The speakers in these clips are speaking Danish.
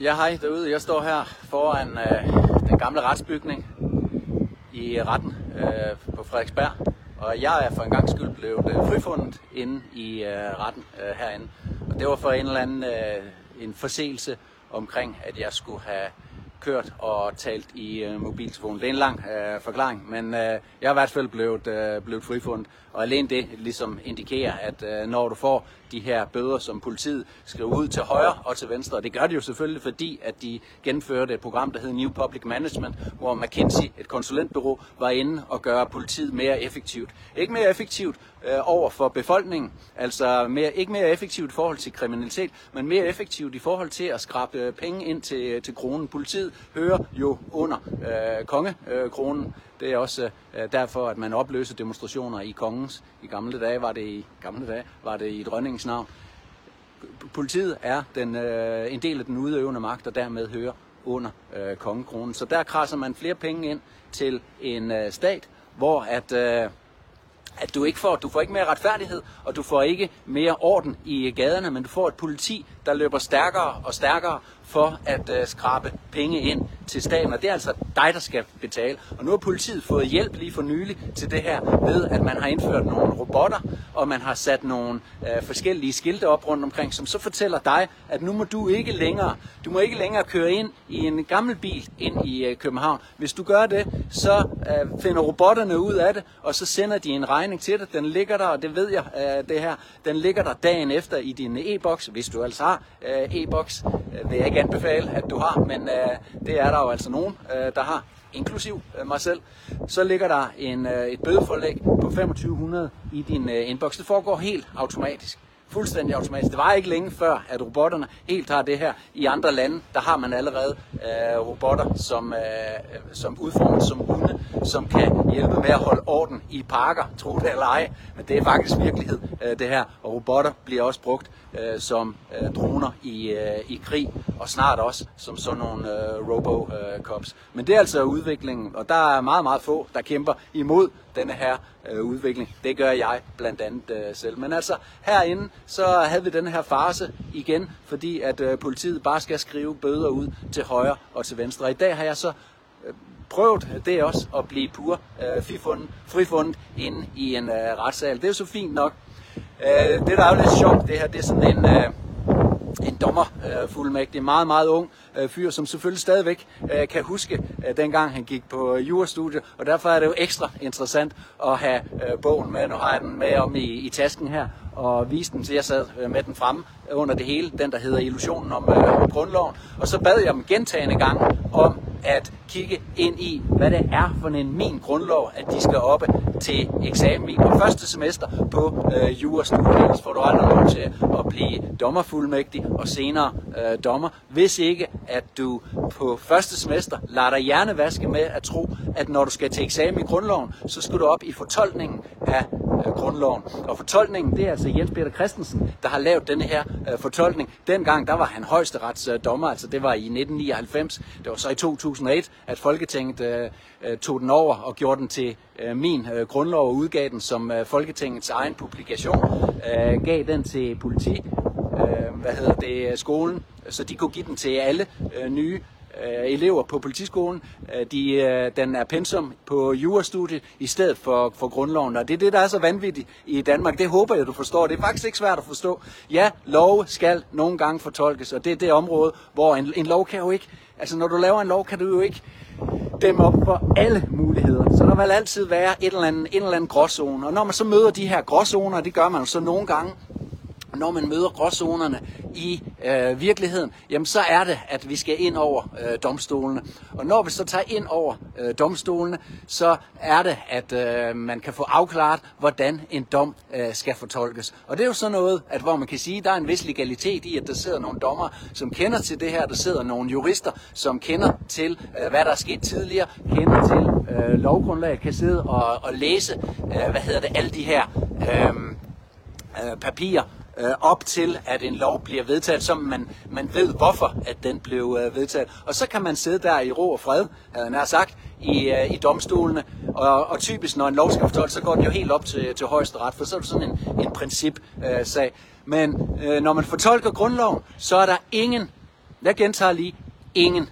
Ja, hej derude. Jeg står her foran øh, den gamle retsbygning i retten øh, på Frederiksberg. Og jeg er for en gang skyld blevet øh, frifundet inde i øh, retten øh, herinde. Og det var for en eller anden øh, en forseelse omkring, at jeg skulle have kørt og talt i øh, mobiltelefonen. Det er en lang øh, forklaring, men øh, jeg er i hvert fald blevet, øh, blevet frifundet. Og alene det ligesom indikerer, at øh, når du får de her bøder, som politiet skriver ud til højre og til venstre, og det gør de jo selvfølgelig, fordi at de gennemførte et program, der hed New Public Management, hvor McKinsey, et konsulentbureau, var inde og gøre politiet mere effektivt. Ikke mere effektivt øh, over for befolkningen, altså mere, ikke mere effektivt i forhold til kriminalitet, men mere effektivt i forhold til at skrabe øh, penge ind til, øh, til kronen. Politiet hører jo under øh, kongekronen. Det er også øh, derfor, at man opløser demonstrationer i kongens. I gamle dage var det i gamle dage var det i dronningens navn. Politiet er den, øh, en del af den udøvende magt, og dermed hører under øh, kongekronen. Så der krasser man flere penge ind til en øh, stat, hvor at, øh, at du ikke får, du får ikke mere retfærdighed, og du får ikke mere orden i gaderne, men du får et politi, der løber stærkere og stærkere for at øh, skrabe penge ind til staten, og det er altså dig, der skal betale. Og nu har politiet fået hjælp lige for nylig til det her, ved at man har indført nogle robotter, og man har sat nogle øh, forskellige skilte op rundt omkring, som så fortæller dig, at nu må du ikke længere, du må ikke længere køre ind i en gammel bil ind i øh, København. Hvis du gør det, så øh, finder robotterne ud af det, og så sender de en regning til dig. Den ligger der, og det ved jeg, øh, det her, den ligger der dagen efter i din e-boks, hvis du altså har øh, e-boks. Øh, vil jeg ikke anbefale, at du har, men øh, det er der jo altså nogen, øh, der har, inklusiv øh, mig selv. Så ligger der en, øh, et bødeforlæg på 2500 i din øh, inbox. Det foregår helt automatisk fuldstændig automatisk. Det var ikke længe før, at robotterne helt har det her. I andre lande, der har man allerede øh, robotter, som, øh, som udformet som hunde, som kan hjælpe med at holde orden i parker, tro det eller ej. Men det er faktisk virkelighed, øh, det her. Og robotter bliver også brugt øh, som øh, droner i, øh, i krig, og snart også som sådan nogle øh, robo-cops. Men det er altså udviklingen, og der er meget, meget få, der kæmper imod denne her øh, udvikling. Det gør jeg blandt andet øh, selv. Men altså herinde, så havde vi den her farse igen, fordi at øh, politiet bare skal skrive bøder ud til højre og til venstre. Og i dag har jeg så øh, prøvet det også at blive pur øh, frifundet, frifundet inde i en øh, retssal. Det er jo så fint nok. Øh, det der er jo lidt sjovt, det her, det er sådan en... Øh, en dommerfuldmægtig, øh, meget, meget ung øh, fyr, som selvfølgelig stadigvæk øh, kan huske øh, dengang han gik på øh, jurastudiet, og derfor er det jo ekstra interessant at have øh, bogen med. Nu har jeg den med om i, i tasken her, og viste den, så jeg sad øh, med den fremme under det hele, den der hedder Illusionen om øh, grundloven, og så bad jeg dem gentagende gange om at kigge ind i, hvad det er for en min grundlov, at de skal oppe til eksamen i på første semester på øh, jurastudiet. Ellers får du aldrig lov til at blive dommerfuldmægtig og senere øh, dommer, hvis ikke at du på første semester lader dig hjernevaske med at tro, at når du skal til eksamen i grundloven, så skal du op i fortolkningen af øh, grundloven. Og fortolkningen, det er altså Jens Peter Christensen, der har lavet denne her øh, fortolkning. Dengang, der var han højesterets øh, dommer, altså det var i 1999. Det var så i 2001, at Folketinget øh, øh, tog den over og gjorde den til øh, min øh, grundlov og udgav den som øh, Folketingets egen publikation. Øh, gav den til politi, øh, hvad hedder det, skolen, så de kunne give den til alle øh, nye øh, elever på politiskolen. Øh, de, øh, den er pensum på jurastudiet i stedet for, for grundloven. Og det er det, der er så vanvittigt i Danmark. Det håber jeg, du forstår. Det er faktisk ikke svært at forstå. Ja, lov skal nogle gange fortolkes, og det er det område, hvor en, en lov kan jo ikke... Altså, når du laver en lov, kan du jo ikke dem op for alle muligheder. Så der vil altid være et eller andet, en eller anden gråzone. Og når man så møder de her gråzoner, det gør man jo så nogle gange, når man møder gråzonerne i øh, virkeligheden, jamen så er det, at vi skal ind over øh, domstolene. Og når vi så tager ind over øh, domstolene, så er det, at øh, man kan få afklaret, hvordan en dom øh, skal fortolkes. Og det er jo sådan noget, at hvor man kan sige, at der er en vis legalitet i, at der sidder nogle dommer, som kender til det her. Der sidder nogle jurister, som kender til, øh, hvad der er sket tidligere, kender til øh, lovgrundlaget, kan sidde og, og læse, øh, hvad hedder det, alle de her øh, øh, papirer, øh, op til, at en lov bliver vedtaget, så man, man ved, hvorfor at den blev øh, vedtaget. Og så kan man sidde der i ro og fred, havde nær sagt, i, øh, i domstolene. Og, og typisk, når en lov skal fortolkes, så går den jo helt op til, til højesteret, for så er det sådan en, en principsag. Øh, Men øh, når man fortolker grundloven, så er der ingen Jeg gentager lige. Ingen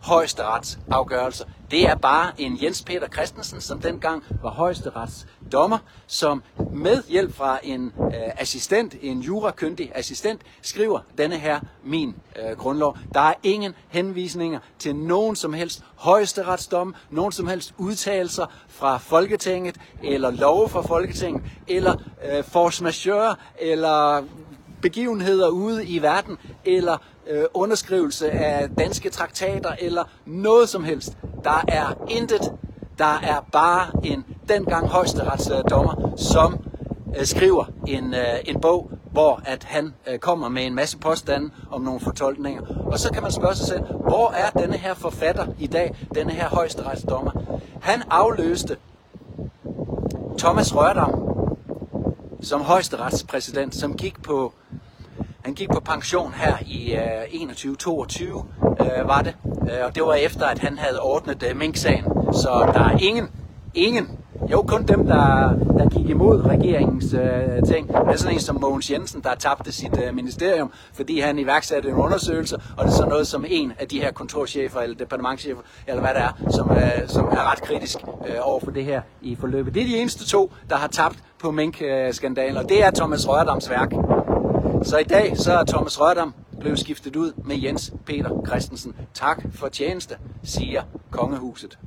højesterets afgørelser. Det er bare en Jens Peter Christensen, som dengang var højesterets dommer, som med hjælp fra en øh, assistent, en jurakyndig assistent, skriver denne her min øh, grundlov. Der er ingen henvisninger til nogen som helst højesteretsdom, nogen som helst udtalelser fra Folketinget, eller love fra Folketinget, eller øh, force majeure, eller begivenheder ude i verden, eller øh, underskrivelse af danske traktater, eller noget som helst. Der er intet. Der er bare en dengang højesteretsdommer, som øh, skriver en, øh, en bog, hvor at han øh, kommer med en masse påstande om nogle fortolkninger. Og så kan man spørge sig selv, hvor er denne her forfatter i dag, denne her højesteretsdommer? Han afløste Thomas Rørdam som højesteretspræsident, som gik på han gik på pension her i øh, 21-22, øh, var det. Øh, og det var efter, at han havde ordnet øh, Mink-sagen. Så der er ingen, ingen, jo kun dem, der, der gik imod regeringens øh, ting. Det er sådan en som Mogens Jensen, der tabte sit øh, ministerium, fordi han iværksatte en undersøgelse, og det er sådan noget som en af de her kontorchefer eller departementchefer, eller hvad det er, som, øh, som er ret kritisk øh, over for det her i forløbet. Det er de eneste to, der har tabt på Mink-skandalen, og det er Thomas Rørdams værk. Så i dag så er Thomas Rørdam blevet skiftet ud med Jens Peter Christensen. Tak for tjeneste, siger kongehuset.